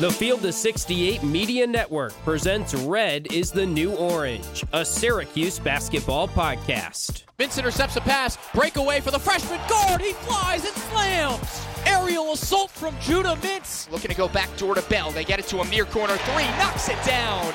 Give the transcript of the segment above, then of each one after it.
The Field of 68 Media Network presents Red is the New Orange, a Syracuse basketball podcast. Vince intercepts a pass, breakaway for the freshman guard. He flies and slams. Aerial assault from Judah Mintz. Looking to go back door to Bell. They get it to a near corner three, knocks it down.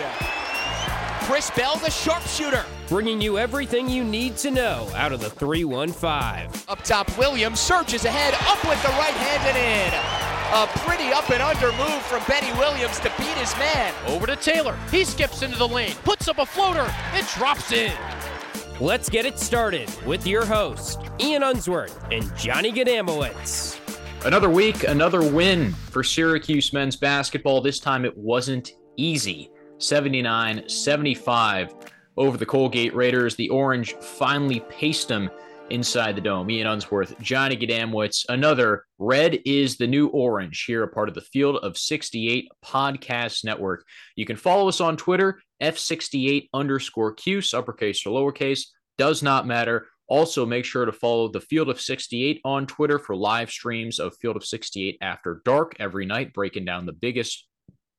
Chris Bell, the sharpshooter. Bringing you everything you need to know out of the 315. Up top, Williams surges ahead, up with the right hand and in. A pretty up and under move from Benny Williams to beat his man. Over to Taylor. He skips into the lane, puts up a floater, and drops in. Let's get it started with your host, Ian Unsworth and Johnny Gadamowitz. Another week, another win for Syracuse men's basketball. This time it wasn't easy. 79 75 over the Colgate Raiders. The Orange finally paced them inside the dome. Ian Unsworth, Johnny Gadamwitz, another Red is the New Orange here, a part of the Field of 68 podcast network. You can follow us on Twitter, F68 underscore Cuse, uppercase or lowercase, does not matter. Also, make sure to follow the Field of 68 on Twitter for live streams of Field of 68 after dark every night, breaking down the biggest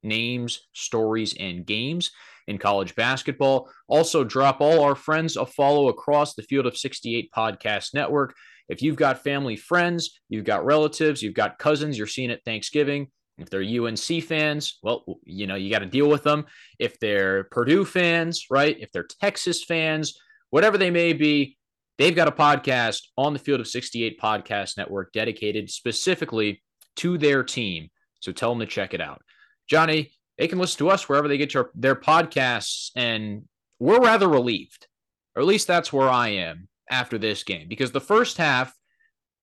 names, stories, and games in college basketball. Also, drop all our friends a follow across the Field of 68 podcast network. If you've got family, friends, you've got relatives, you've got cousins you're seeing at Thanksgiving, if they're UNC fans, well, you know, you got to deal with them. If they're Purdue fans, right? If they're Texas fans, whatever they may be, they've got a podcast on the Field of 68 podcast network dedicated specifically to their team. So tell them to check it out. Johnny, they can listen to us wherever they get your, their podcasts. And we're rather relieved, or at least that's where I am after this game, because the first half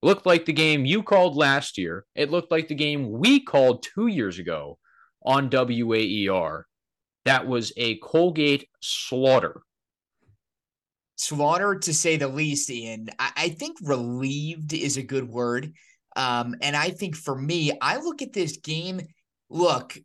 looked like the game you called last year. It looked like the game we called two years ago on WAER. That was a Colgate slaughter. Slaughter, to say the least, Ian. I, I think relieved is a good word. Um, and I think for me, I look at this game. Look,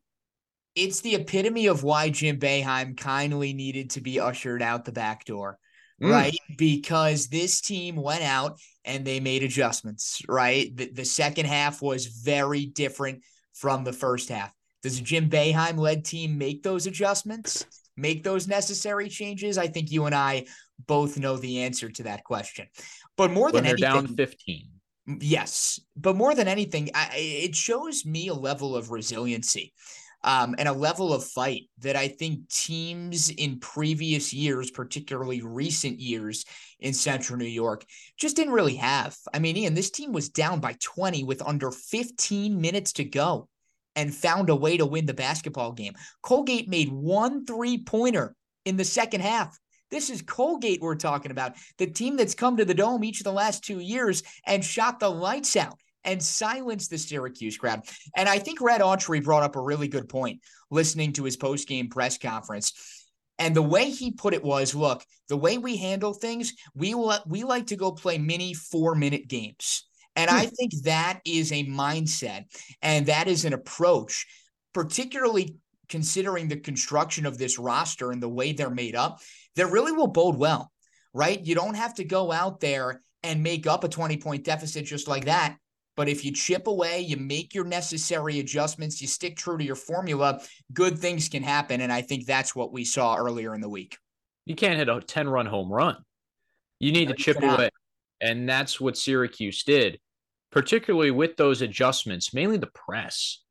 it's the epitome of why Jim Boeheim kindly needed to be ushered out the back door. Mm. Right. Because this team went out and they made adjustments. Right. The, the second half was very different from the first half. Does a Jim Boeheim led team make those adjustments, make those necessary changes? I think you and I both know the answer to that question. But more when than they're anything, down 15. Yes. But more than anything, I, it shows me a level of resiliency um, and a level of fight that I think teams in previous years, particularly recent years in Central New York, just didn't really have. I mean, Ian, this team was down by 20 with under 15 minutes to go and found a way to win the basketball game. Colgate made one three pointer in the second half. This is Colgate we're talking about, the team that's come to the Dome each of the last two years and shot the lights out and silence the Syracuse crowd. And I think Red Autry brought up a really good point listening to his post-game press conference. And the way he put it was, look, the way we handle things, we will, we like to go play mini 4-minute games. And I hmm. think that is a mindset and that is an approach particularly considering the construction of this roster and the way they're made up, that really will bode well, right? You don't have to go out there and make up a 20 point deficit just like that But if you chip away, you make your necessary adjustments, you stick true to your formula, good things can happen. And I think that's what we saw earlier in the week. You can't hit a 10 run home run. You need no, to chip away. And that's what Syracuse did, particularly with those adjustments, mainly the press.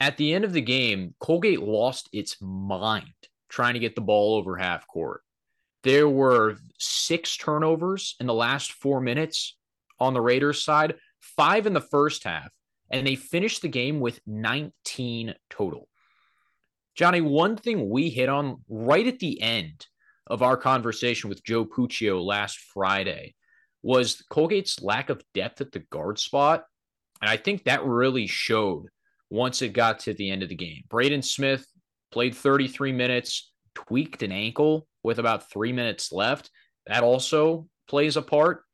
At the end of the game, Colgate lost its mind trying to get the ball over half court. There were six turnovers in the last four minutes on the Raiders side, five in the first half, and they finished the game with 19 total. Johnny, one thing we hit on right at the end of our conversation with Joe Puccio last Friday was Colgate's lack of depth at the guard spot. And I think that really showed once it got to the end of the game. Braeden Smith played 33 minutes, tweaked an ankle with about three minutes left. That also plays a part.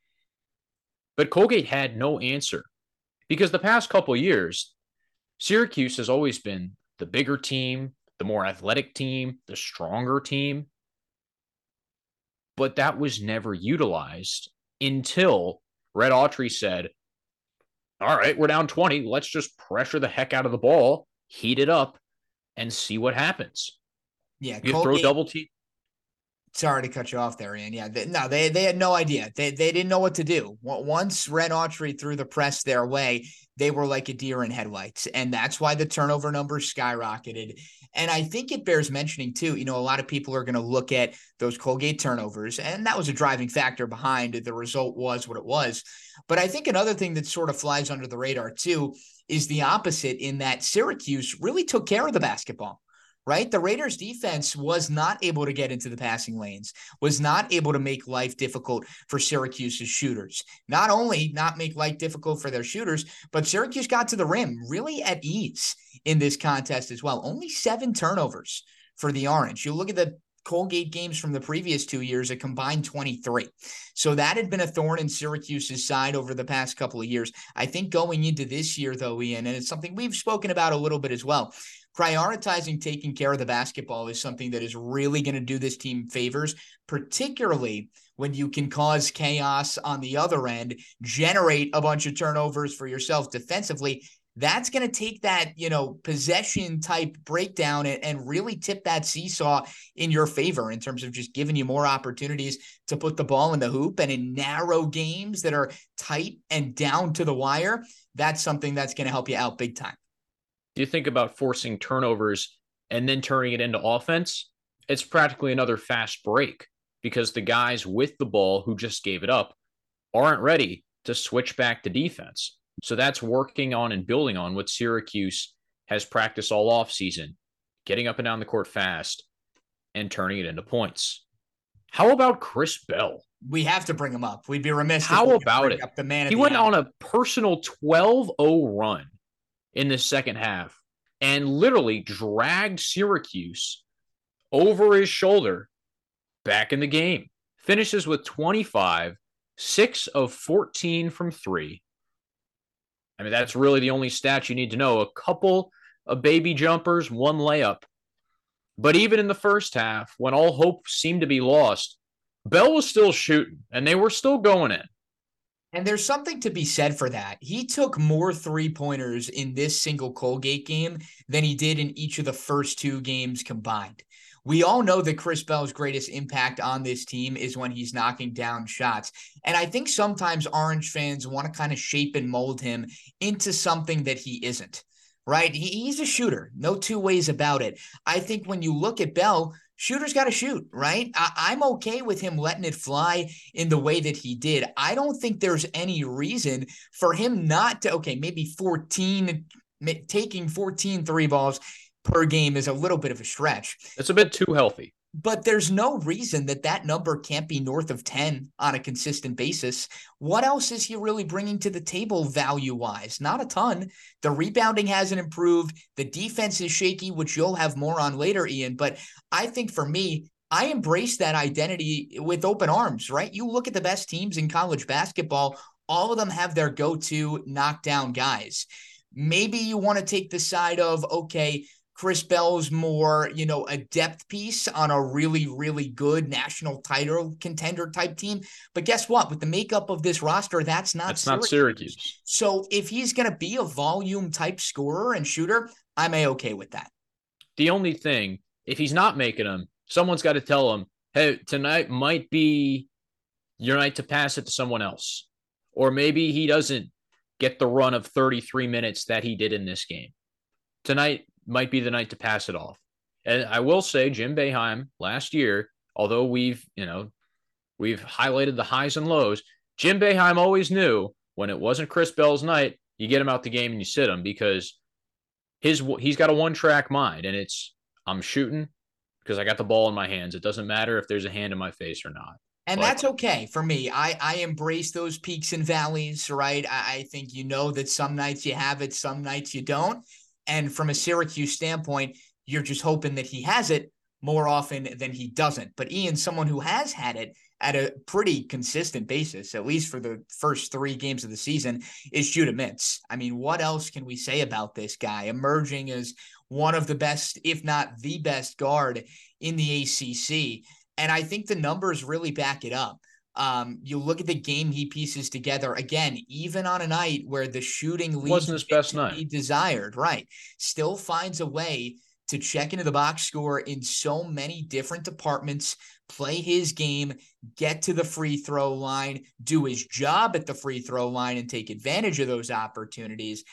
But Colgate had no answer because the past couple years, Syracuse has always been the bigger team, the more athletic team, the stronger team. But that was never utilized until Red Autry said, All right, we're down 20. Let's just pressure the heck out of the ball, heat it up, and see what happens. Yeah, you Colgate, throw double T. Sorry to cut you off there, Ian. Yeah, they, no, they they had no idea. They they didn't know what to do. Once Red Autry threw the press their way, they were like a deer in headlights, and that's why the turnover numbers skyrocketed. And I think it bears mentioning too. You know, a lot of people are going to look at those Colgate turnovers, and that was a driving factor behind the result was what it was. But I think another thing that sort of flies under the radar too is the opposite in that Syracuse really took care of the basketball right? The Raiders defense was not able to get into the passing lanes, was not able to make life difficult for Syracuse's shooters. Not only not make life difficult for their shooters, but Syracuse got to the rim really at ease in this contest as well. Only seven turnovers for the Orange. You look at the Colgate games from the previous two years, a combined 23. So that had been a thorn in Syracuse's side over the past couple of years. I think going into this year, though, Ian, and it's something we've spoken about a little bit as well. Prioritizing taking care of the basketball is something that is really going to do this team favors, particularly when you can cause chaos on the other end, generate a bunch of turnovers for yourself defensively, that's going to take that, you know, possession type breakdown and, and, really tip that seesaw in your favor in terms of just giving you more opportunities to put the ball in the hoop. And in narrow games that are tight and down to the wire, that's something that's going to help you out big time. Do you think about forcing turnovers and then turning it into offense? It's practically another fast break because the guys with the ball who just gave it up aren't ready to switch back to defense. So that's working on and building on what Syracuse has practiced all off season, getting up and down the court fast and turning it into points. How about Chris Bell? We have to bring him up. We'd be remiss. How about it? the man. He went on a personal 12-0 run in the second half and literally dragged Syracuse over his shoulder back in the game. Finishes with 25, 6 of 14 from 3, I mean, that's really the only stat you need to know. A couple of baby jumpers, one layup. But even in the first half, when all hope seemed to be lost, Bell was still shooting and they were still going in. And there's something to be said for that. He took more three pointers in this single Colgate game than he did in each of the first two games combined. We all know that Chris Bell's greatest impact on this team is when he's knocking down shots. And I think sometimes Orange fans want to kind of shape and mold him into something that he isn't, right? He, he's a shooter, no two ways about it. I think when you look at Bell, shooters got to shoot, right? I, am okay with him letting it fly in the way that he did. I don't think there's any reason for him not to, okay, maybe 14, taking 14 three balls per game is a little bit of a stretch. It's a bit too healthy. But there's no reason that that number can't be north of 10 on a consistent basis. What else is he really bringing to the table value wise? Not a ton. The rebounding hasn't improved. The defense is shaky, which you'll have more on later, Ian. But I think for me, I embrace that identity with open arms, right? You look at the best teams in college basketball, all of them have their go to knockdown guys. Maybe you want to take the side of, okay, Chris Bell's more, you know, a depth piece on a really, really good national title contender type team. But guess what? With the makeup of this roster, that's not that's Syracuse. not Syracuse. So if he's going to be a volume type scorer and shooter, I'm a okay with that. The only thing, if he's not making them, someone's got to tell him, hey, tonight might be your night to pass it to someone else. Or maybe he doesn't get the run of 33 minutes that he did in this game. Tonight might be the night to pass it off. And I will say, Jim Boeheim last year, although we've, you know, we've highlighted the highs and lows, Jim Boeheim always knew when it wasn't Chris Bell's night, you get him out the game and you sit him because his he's got a one track mind and it's I'm shooting because I got the ball in my hands. It doesn't matter if there's a hand in my face or not. And but, that's okay for me. I, I embrace those peaks and valleys, right? I, I think you know that some nights you have it, some nights you don't. And from a Syracuse standpoint, you're just hoping that he has it more often than he doesn't. But Ian, someone who has had it at a pretty consistent basis, at least for the first three games of the season, is Judah Mintz. I mean, what else can we say about this guy emerging as one of the best, if not the best guard in the ACC? And I think the numbers really back it up. Um, you look at the game he pieces together again, even on a night where the shooting wasn't his best night. He desired, right? Still finds a way to check into the box score in so many different departments, play his game, get to the free throw line, do his job at the free throw line, and take advantage of those opportunities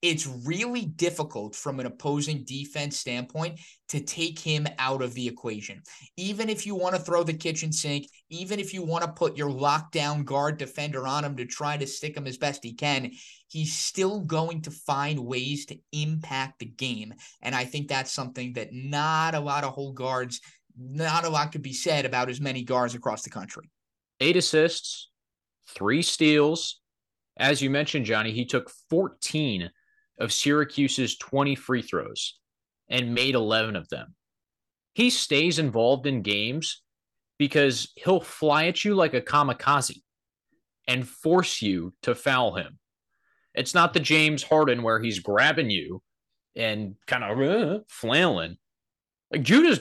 it's really difficult from an opposing defense standpoint to take him out of the equation. Even if you want to throw the kitchen sink, even if you want to put your lockdown guard defender on him to try to stick him as best he can, he's still going to find ways to impact the game. And I think that's something that not a lot of whole guards, not a lot could be said about as many guards across the country. Eight assists, three steals. As you mentioned, Johnny, he took 14 of Syracuse's 20 free throws and made 11 of them. He stays involved in games because he'll fly at you like a kamikaze and force you to foul him. It's not the James Harden where he's grabbing you and kind of uh, flailing. Like Judah's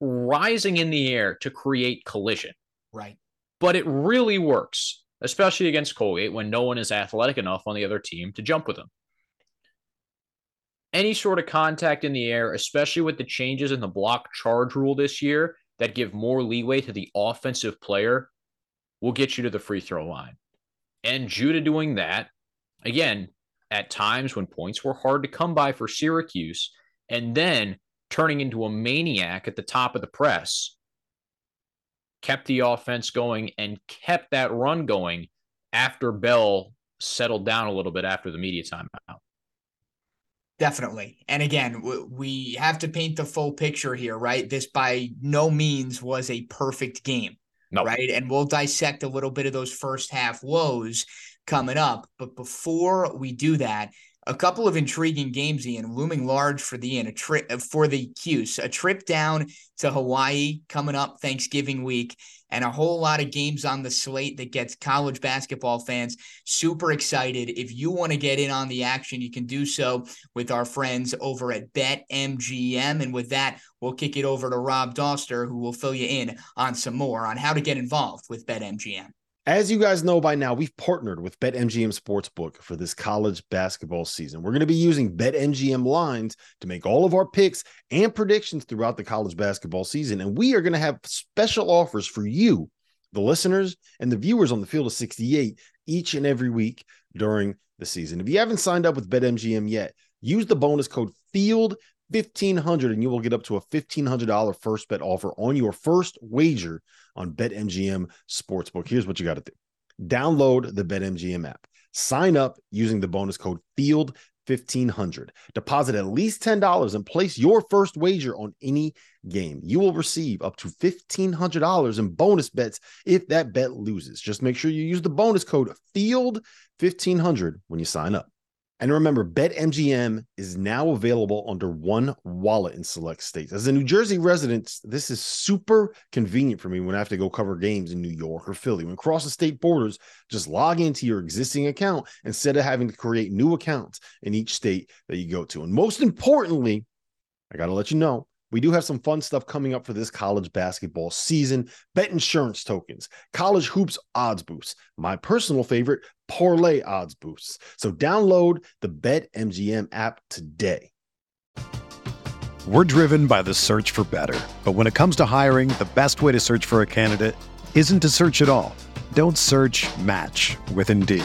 rising in the air to create collision. Right. But it really works, especially against Colgate when no one is athletic enough on the other team to jump with him any sort of contact in the air, especially with the changes in the block charge rule this year that give more leeway to the offensive player, will get you to the free throw line. And Judah doing that, again, at times when points were hard to come by for Syracuse, and then turning into a maniac at the top of the press, kept the offense going and kept that run going after Bell settled down a little bit after the media timeout. Definitely. And again, we have to paint the full picture here, right? This by no means was a perfect game, no. right? And we'll dissect a little bit of those first half woes coming up. But before we do that, a couple of intriguing games, Ian, looming large for the Ian, a trip uh, for the Cuse, a trip down to Hawaii coming up Thanksgiving week, and a whole lot of games on the slate that gets college basketball fans super excited. If you want to get in on the action, you can do so with our friends over at BetMGM. And with that, we'll kick it over to Rob Dauster, who will fill you in on some more on how to get involved with BetMGM. As you guys know by now, we've partnered with BetMGM Sportsbook for this college basketball season. We're going to be using BetMGM lines to make all of our picks and predictions throughout the college basketball season. And we are going to have special offers for you, the listeners and the viewers on the field of 68 each and every week during the season. If you haven't signed up with BetMGM yet, use the bonus code FIELD 1500 and you will get up to a $1500 first bet offer on your first wager on BetMGM Sportsbook. Here's what you got to do. Download the BetMGM app. Sign up using the bonus code FIELD 1500 deposit at least $10 and place your first wager on any game you will receive up to $1500 in bonus bets if that bet loses just make sure you use the bonus code field 1500 when you sign up and remember, BetMGM is now available under one wallet in select states. As a New Jersey resident, this is super convenient for me when I have to go cover games in New York or Philly. When cross the state borders, just log into your existing account instead of having to create new accounts in each state that you go to. And most importantly, I got to let you know we do have some fun stuff coming up for this college basketball season. Bet insurance tokens, college hoops odds boosts, my personal favorite, parlay odds boosts. So download the Bet MGM app today. We're driven by the search for better. But when it comes to hiring, the best way to search for a candidate isn't to search at all. Don't search match with Indeed.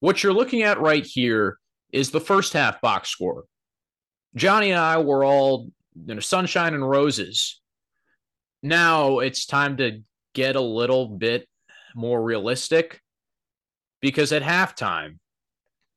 What you're looking at right here is the first half box score. Johnny and I were all you know, sunshine and roses. Now it's time to get a little bit more realistic because at halftime,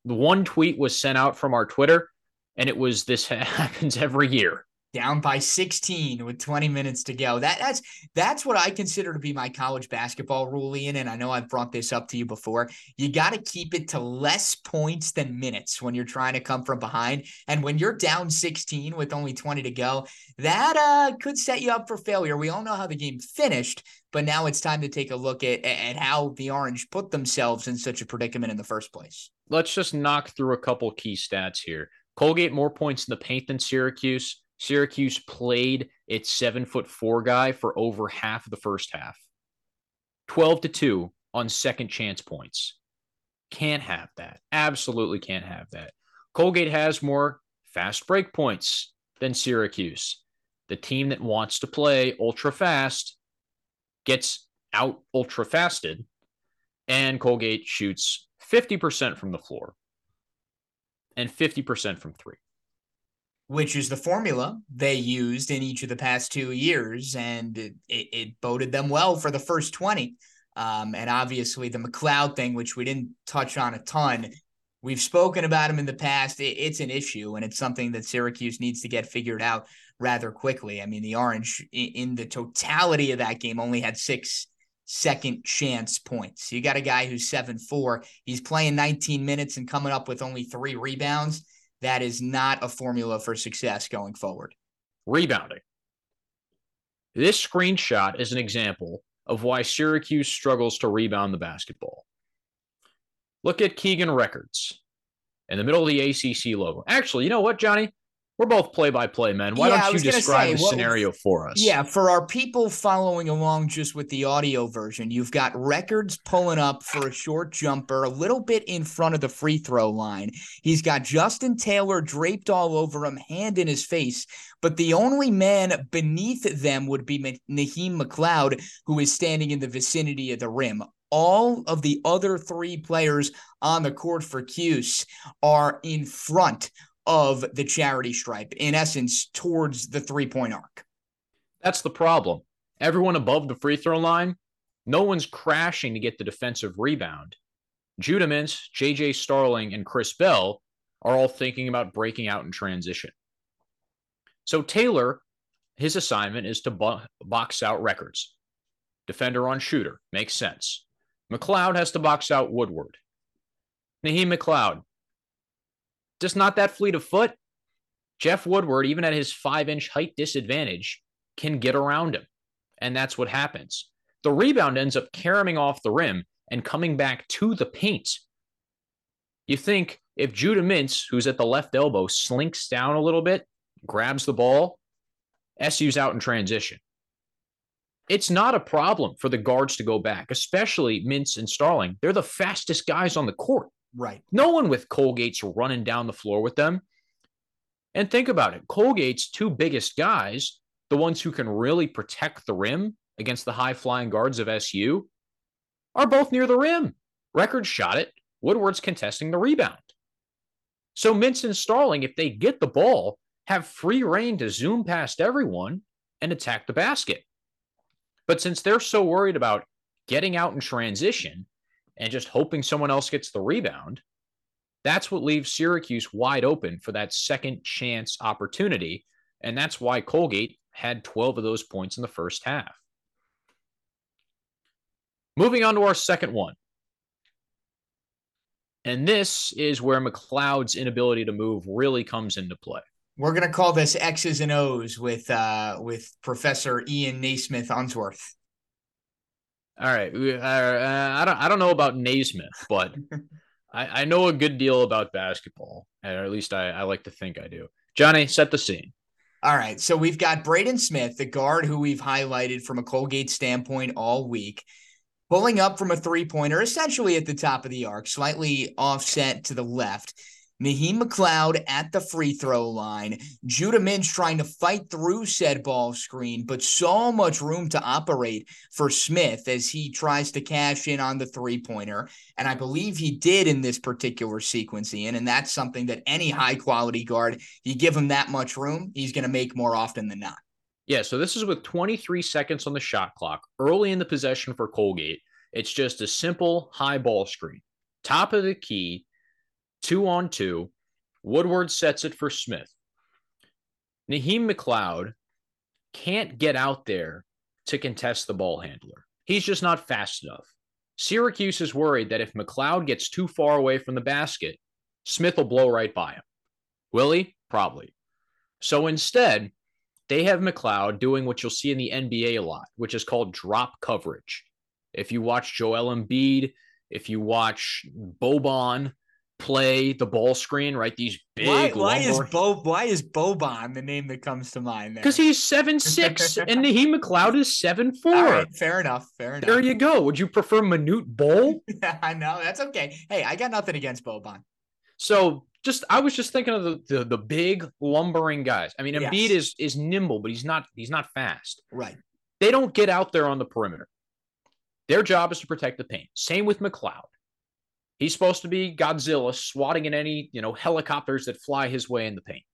the one tweet was sent out from our Twitter, and it was this happens every year down by 16 with 20 minutes to go. That that's that's what I consider to be my college basketball rule, Ian. And I know I've brought this up to you before. You got to keep it to less points than minutes when you're trying to come from behind. And when you're down 16 with only 20 to go, that uh, could set you up for failure. We all know how the game finished, but now it's time to take a look at at how the Orange put themselves in such a predicament in the first place. Let's just knock through a couple key stats here. Colgate more points in the paint than Syracuse. Syracuse played its seven foot four guy for over half of the first half. 12 to 2 on second chance points. Can't have that. Absolutely can't have that. Colgate has more fast break points than Syracuse. The team that wants to play ultra fast gets out ultra fasted, and Colgate shoots 50% from the floor and 50% from three which is the formula they used in each of the past two years, and it, it, it boded them well for the first 20. Um, and obviously, the McLeod thing, which we didn't touch on a ton, we've spoken about him in the past. It, it's an issue, and it's something that Syracuse needs to get figured out rather quickly. I mean, the Orange, in, in the totality of that game, only had six second chance points. You got a guy who's 7 4. He's playing 19 minutes and coming up with only three rebounds that is not a formula for success going forward. Rebounding. This screenshot is an example of why Syracuse struggles to rebound the basketball. Look at Keegan Records in the middle of the ACC logo. Actually, you know what, Johnny? We're both play by play men. Why yeah, don't you describe say, the what, scenario for us? Yeah, for our people following along just with the audio version, you've got records pulling up for a short jumper, a little bit in front of the free throw line. He's got Justin Taylor draped all over him, hand in his face. But the only man beneath them would be Naheem McLeod, who is standing in the vicinity of the rim all of the other three players on the court for Cuse are in front of the charity stripe, in essence, towards the three point arc. That's the problem. Everyone above the free throw line, no one's crashing to get the defensive rebound. Judah Mintz, JJ Starling, and Chris Bell are all thinking about breaking out in transition. So Taylor, his assignment is to bo- box out records. Defender on shooter makes sense. McLeod has to box out Woodward. Naheem McLeod just not that fleet of foot. Jeff Woodward, even at his five inch height disadvantage, can get around him. And that's what happens. The rebound ends up carrying off the rim and coming back to the paint. You think if Judah Mintz, who's at the left elbow, slinks down a little bit, grabs the ball, SU's out in transition. It's not a problem for the guards to go back, especially Mintz and Starling. They're the fastest guys on the court. Right. No one with Colgate's running down the floor with them. And think about it Colgate's two biggest guys, the ones who can really protect the rim against the high flying guards of SU, are both near the rim. Record shot it. Woodward's contesting the rebound. So Mintz and Starling, if they get the ball, have free reign to zoom past everyone and attack the basket. But since they're so worried about getting out in transition and just hoping someone else gets the rebound, that's what leaves Syracuse wide open for that second chance opportunity. And that's why Colgate had 12 of those points in the first half. Moving on to our second one. And this is where McLeod's inability to move really comes into play. We're gonna call this X's and O's with uh with Professor Ian Naismith Unsworth. All right, uh, I don't I don't know about Naismith, but I, I know a good deal about basketball, or at least I, I like to think I do. Johnny, set the scene. All right, so we've got Braeden Smith, the guard who we've highlighted from a Colgate standpoint all week pulling up from a three pointer, essentially at the top of the arc, slightly offset to the left. Naheem McLeod at the free throw line. Judah Mintz trying to fight through said ball screen, but so much room to operate for Smith as he tries to cash in on the three pointer. And I believe he did in this particular sequence, Ian. And that's something that any high quality guard, you give him that much room, he's going to make more often than not. Yeah, so this is with 23 seconds on the shot clock, early in the possession for Colgate. It's just a simple high ball screen. Top of the key, two on two. Woodward sets it for Smith. Naheem McLeod can't get out there to contest the ball handler. He's just not fast enough. Syracuse is worried that if McLeod gets too far away from the basket, Smith will blow right by him. Will he? Probably. So instead, they have McLeod doing what you'll see in the NBA a lot, which is called drop coverage. If you watch Joel Embiid, if you watch Boban play the ball screen, right? These big. Why, why is Bo? Why is Boban the name that comes to mind? Because he's seven six and Naheem McLeod is seven four. Right, fair enough. Fair enough. There you go. Would you prefer Manute Bol? I know that's okay. Hey, I got nothing against Boban. So just I was just thinking of the the, the big lumbering guys. I mean, Embiid yes. is is nimble, but he's not he's not fast. Right. They don't get out there on the perimeter. Their job is to protect the paint. Same with McLeod. He's supposed to be Godzilla swatting at any, you know, helicopters that fly his way in the paint.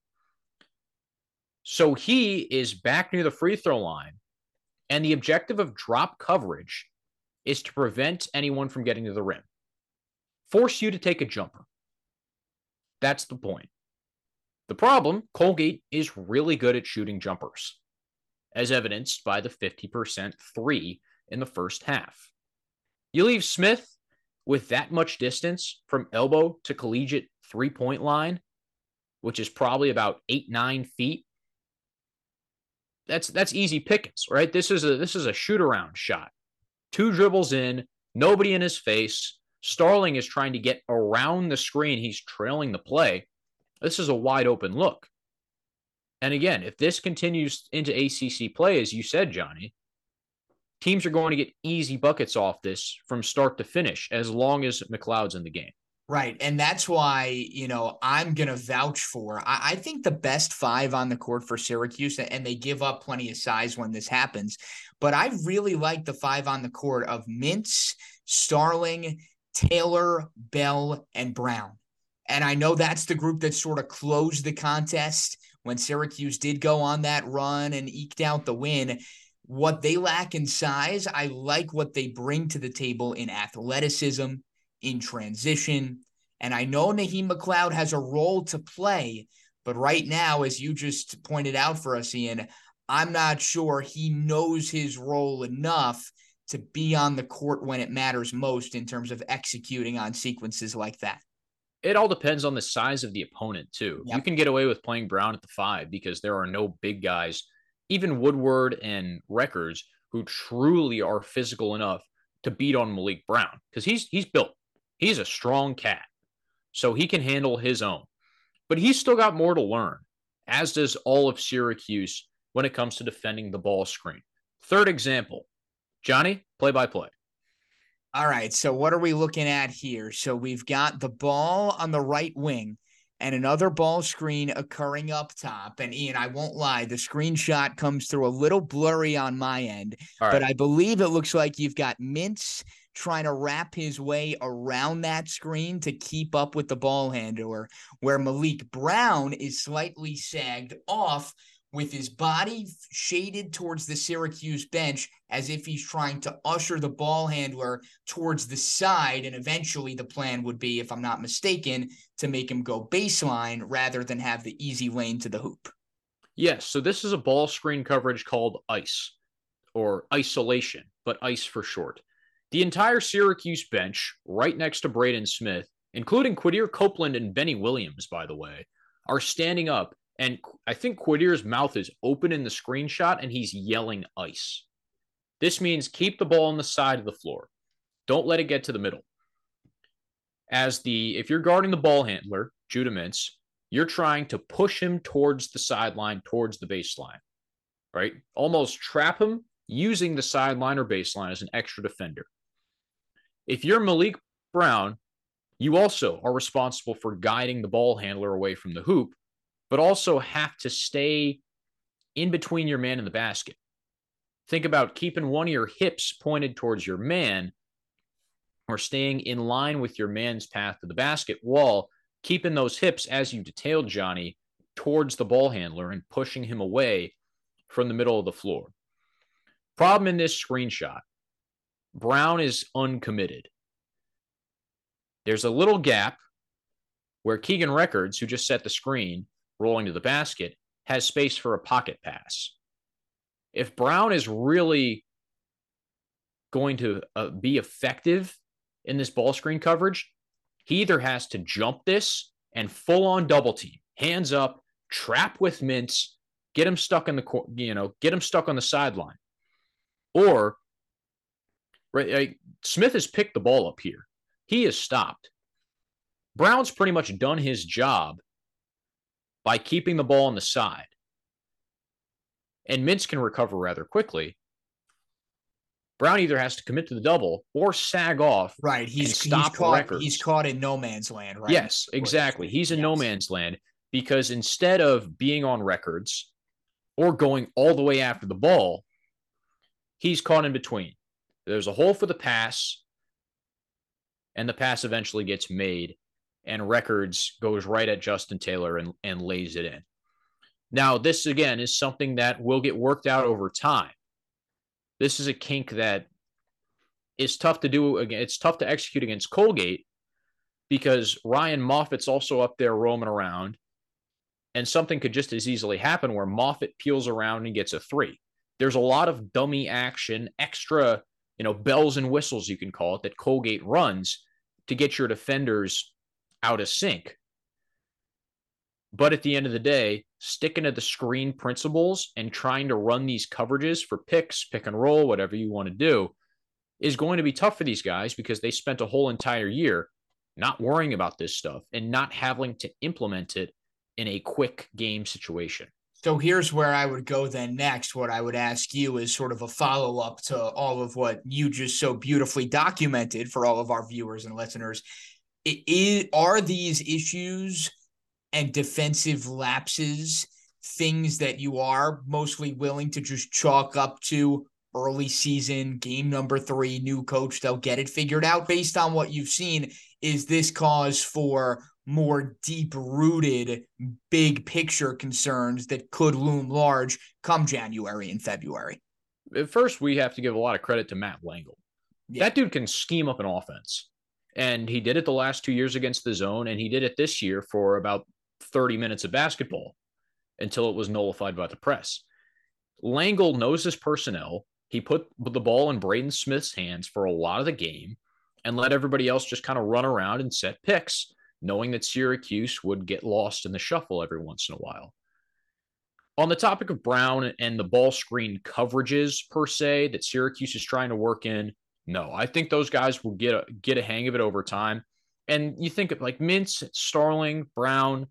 So he is back near the free throw line. And the objective of drop coverage is to prevent anyone from getting to the rim, force you to take a jumper. That's the point. The problem Colgate is really good at shooting jumpers, as evidenced by the 50% three in the first half. You leave Smith with that much distance from elbow to collegiate three point line, which is probably about eight, nine feet. That's that's easy pickings, right? This is a this is a shoot around shot. Two dribbles in, nobody in his face. Starling is trying to get around the screen. He's trailing the play. This is a wide open look. And again, if this continues into ACC play, as you said, Johnny, teams are going to get easy buckets off this from start to finish as long as McLeod's in the game. Right. And that's why, you know, I'm going to vouch for. I, I, think the best five on the court for Syracuse, and they give up plenty of size when this happens. But I really like the five on the court of Mintz, Starling, Taylor, Bell, and Brown. And I know that's the group that sort of closed the contest when Syracuse did go on that run and eked out the win what they lack in size. I like what they bring to the table in athleticism, in transition. And I know Naheem McLeod has a role to play, but right now, as you just pointed out for us, Ian, I'm not sure he knows his role enough to be on the court when it matters most in terms of executing on sequences like that. it all depends on the size of the opponent too. Yep. You can get away with playing Brown at the five because there are no big guys, even Woodward and Records, who truly are physical enough to beat on Maliq Brown because he's he's built. He's a strong cat, so he can handle his own. But he's still got more to learn, as does all of Syracuse when it comes to defending the ball screen. Third example, Johnny, play by play. All right. So what are we looking at here? So we've got the ball on the right wing and another ball screen occurring up top. And Ian, I won't lie, the screenshot comes through a little blurry on my end, right. but I believe it looks like you've got Mintz trying to wrap his way around that screen to keep up with the ball handler, where Maliq Brown is slightly sagged off with his body shaded towards the Syracuse bench as if he's trying to usher the ball handler towards the side. And eventually, the plan would be, if I'm not mistaken, to make him go baseline rather than have the easy lane to the hoop. Yes. So, this is a ball screen coverage called ICE or isolation, but ICE for short. The entire Syracuse bench, right next to Braeden Smith, including Quadir Copeland and Benny Williams, by the way, are standing up and I think Quadir's mouth is open in the screenshot and he's yelling ice. This means keep the ball on the side of the floor. Don't let it get to the middle. As the if you're guarding the ball handler, Judah Mintz, you're trying to push him towards the sideline, towards the baseline, right? Almost trap him using the sideline or baseline as an extra defender. If you're Maliq Brown, you also are responsible for guiding the ball handler away from the hoop but also have to stay in between your man and the basket. Think about keeping one of your hips pointed towards your man or staying in line with your man's path to the basket wall, keeping those hips, as you detailed, Johnny, towards the ball handler and pushing him away from the middle of the floor. Problem in this screenshot Brown is uncommitted. There's a little gap where Keegan Records, who just set the screen, rolling to the basket, has space for a pocket pass. If Brown is really going to uh, be effective in this ball screen coverage, he either has to jump this and full on double team, hands up, trap with Mintz, get him stuck in the you know, get him stuck on the sideline. Or right, Smith has picked the ball up here. He has stopped. Brown's pretty much done his job by keeping the ball on the side. And Mintz can recover rather quickly. Brown either has to commit to the double or sag off. Right. He's, he's caught. He's caught in no man's land. Right. Yes, exactly. He's in yes. no man's land because instead of being on records or going all the way after the ball, he's caught in between. There's a hole for the pass, and the pass eventually gets made, and records goes right at Justin Taylor and, and lays it in. Now, this again is something that will get worked out over time. This is a kink that is tough to do again. It's tough to execute against Colgate because Ryan Moffatt's also up there roaming around, and something could just as easily happen where Moffat peels around and gets a three. There's a lot of dummy action, extra, you know, bells and whistles you can call it that Colgate runs to get your defenders out of sync. But at the end of the day, sticking to the screen principles and trying to run these coverages for picks, pick and roll, whatever you want to do, is going to be tough for these guys because they spent a whole entire year not worrying about this stuff and not having to implement it in a quick game situation. So here's where I would go then next. What I would ask you is sort of a follow up to all of what you just so beautifully documented for all of our viewers and listeners it, are these issues and defensive lapses things that you are mostly willing to just chalk up to early season, game number three, new coach, they'll get it figured out based on what you've seen. Is this cause for more deep rooted, big picture concerns that could loom large come January and February? at First, we have to give a lot of credit to Matt Langel. Yeah. That dude can scheme up an offense. And he did it the last two years against the zone, and he did it this year for about 30 minutes of basketball until it was nullified by the press. Langel knows his personnel. He put the ball in Braeden Smith's hands for a lot of the game and let everybody else just kind of run around and set picks knowing that Syracuse would get lost in the shuffle every once in a while. On the topic of Brown and the ball screen coverages per se that Syracuse is trying to work in, no, I think those guys will get a, get a hang of it over time. And you think of like Mintz, Starling, Brown,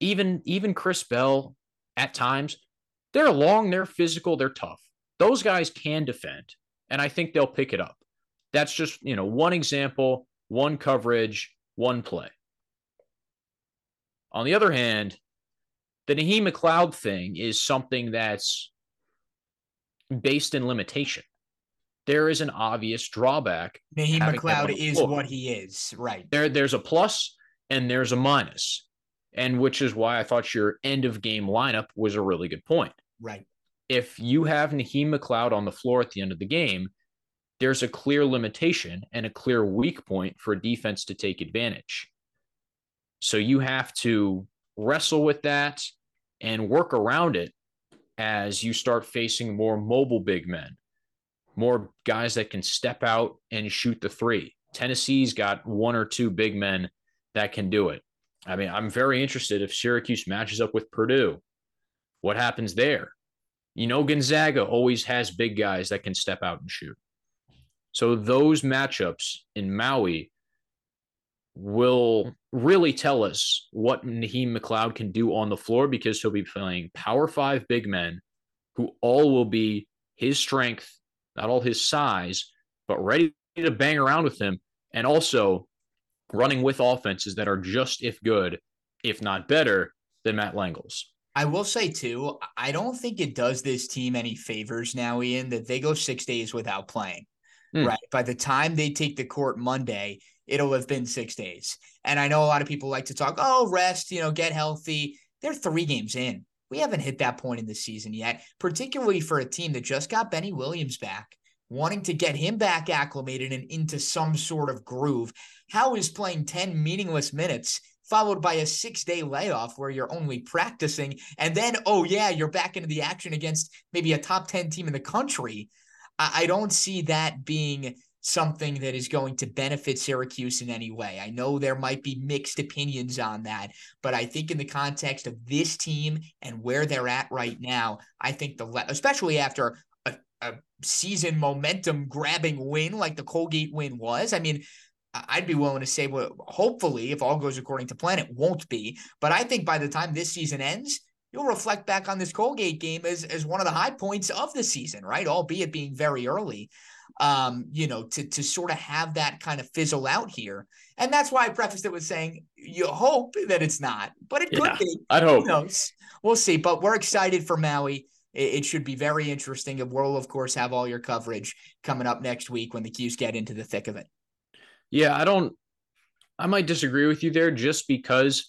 even even Chris Bell at times, they're long, they're physical, they're tough. Those guys can defend, and I think they'll pick it up. That's just, you know, one example, one coverage, one play. On the other hand, the Naheem McLeod thing is something that's based in limitation. There is an obvious drawback. Naheem McLeod is what he is, right? There, there's a plus and there's a minus, and which is why I thought your end of game lineup was a really good point. Right. If you have Naheem McLeod on the floor at the end of the game, there's a clear limitation and a clear weak point for a defense to take advantage. So you have to wrestle with that and work around it as you start facing more mobile big men, more guys that can step out and shoot the three. Tennessee's got one or two big men that can do it. I mean, I'm very interested if Syracuse matches up with Purdue. What happens there? You know, Gonzaga always has big guys that can step out and shoot. So those matchups in Maui will really tell us what Naheem McLeod can do on the floor because he'll be playing power five big men who all will be his strength, not all his size, but ready to bang around with him and also running with offenses that are just if good, if not better, than Matt Langel's. I will say too, I don't think it does this team any favors now, Ian, that they go six days without playing. Mm. Right. By the time they take the court Monday, it'll have been six days. And I know a lot of people like to talk, oh, rest, you know, get healthy. They're three games in. We haven't hit that point in the season yet, particularly for a team that just got Benny Williams back, wanting to get him back acclimated and into some sort of groove. How is playing 10 meaningless minutes followed by a six day layoff where you're only practicing. And then, oh, yeah, you're back into the action against maybe a top 10 team in the country. I, don't see that being something that is going to benefit Syracuse in any way. I know there might be mixed opinions on that, but I think in the context of this team and where they're at right now, I think the especially after a, a season momentum grabbing win like the Colgate win was. I mean, I'd be willing to say, well, hopefully, if all goes according to plan, it won't be. But I think by the time this season ends, you'll reflect back on this Colgate game as, as one of the high points of the season, right? Albeit being very early, um, you know, to, to sort of have that kind of fizzle out here. And that's why I prefaced it with saying you hope that it's not, but it yeah, could be. I hope. Who knows? We'll see. But we're excited for Maui. It, it should be very interesting. And we'll, of course, have all your coverage coming up next week when the Cuse get into the thick of it. Yeah, I don't, I might disagree with you there just because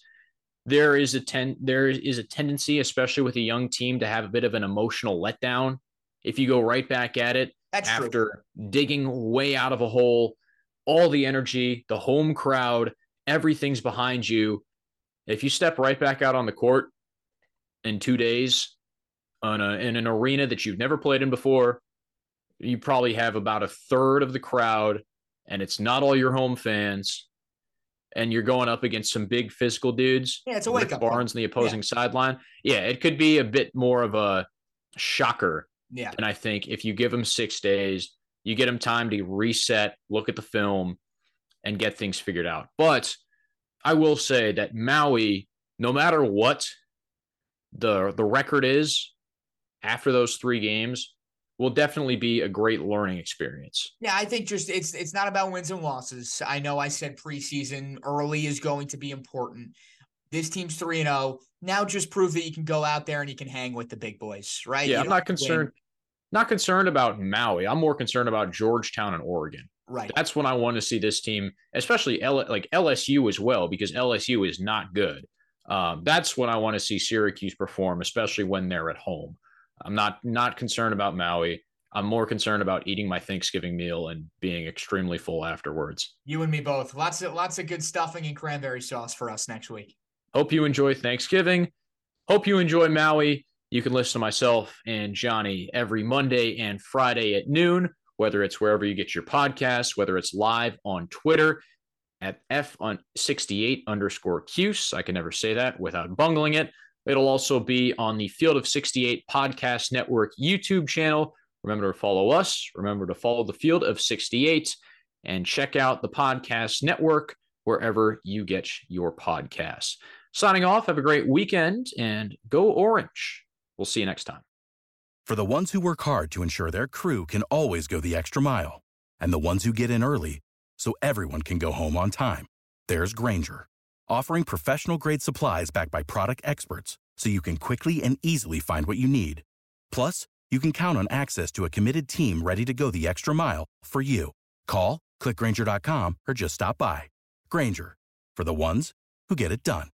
there is a ten there is a tendency, especially with a young team, to have a bit of an emotional letdown if you go right back at it That's after true. digging way out of a hole, all the energy, the home crowd, everything's behind you. If you step right back out on the court in two days on a, in an arena that you've never played in before, you probably have about a third of the crowd, and it's not all your home fans and you're going up against some big physical dudes. Yeah, it's a wake up. Barnes on the opposing yeah. sideline. Yeah, it could be a bit more of a shocker. Yeah. And I think if you give them six days, you get them time to reset, look at the film, and get things figured out. But I will say that Maui, no matter what the the record is after those three games, will definitely be a great learning experience. Yeah, I think just it's it's not about wins and losses. I know I said preseason early is going to be important. This team's 3 and 0. Now just prove that you can go out there and you can hang with the big boys, right? Yeah, you I'm not concerned win. not concerned about Maui. I'm more concerned about Georgetown and Oregon. Right. That's when I want to see this team, especially L- like LSU as well, because LSU is not good. Um, that's when I want to see Syracuse perform, especially when they're at home. I'm not not concerned about Maui. I'm more concerned about eating my Thanksgiving meal and being extremely full afterwards. You and me both. Lots of lots of good stuffing and cranberry sauce for us next week. Hope you enjoy Thanksgiving. Hope you enjoy Maui. You can listen to myself and Johnny every Monday and Friday at noon, whether it's wherever you get your podcasts, whether it's live on Twitter. at F on 68 underscore Cuse. I can never say that without bungling it. It'll also be on the Field of 68 Podcast Network YouTube channel. Remember to follow us. Remember to follow the Field of 68 and check out the podcast network wherever you get your podcasts. Signing off, have a great weekend and go orange. We'll see you next time. For the ones who work hard to ensure their crew can always go the extra mile, and the ones who get in early so everyone can go home on time, there's Grainger, offering professional grade supplies backed by product experts so you can quickly and easily find what you need. Plus, you can count on access to a committed team ready to go the extra mile for you. Call, clickgrainger.com, or just stop by. Grainger, for the ones who get it done.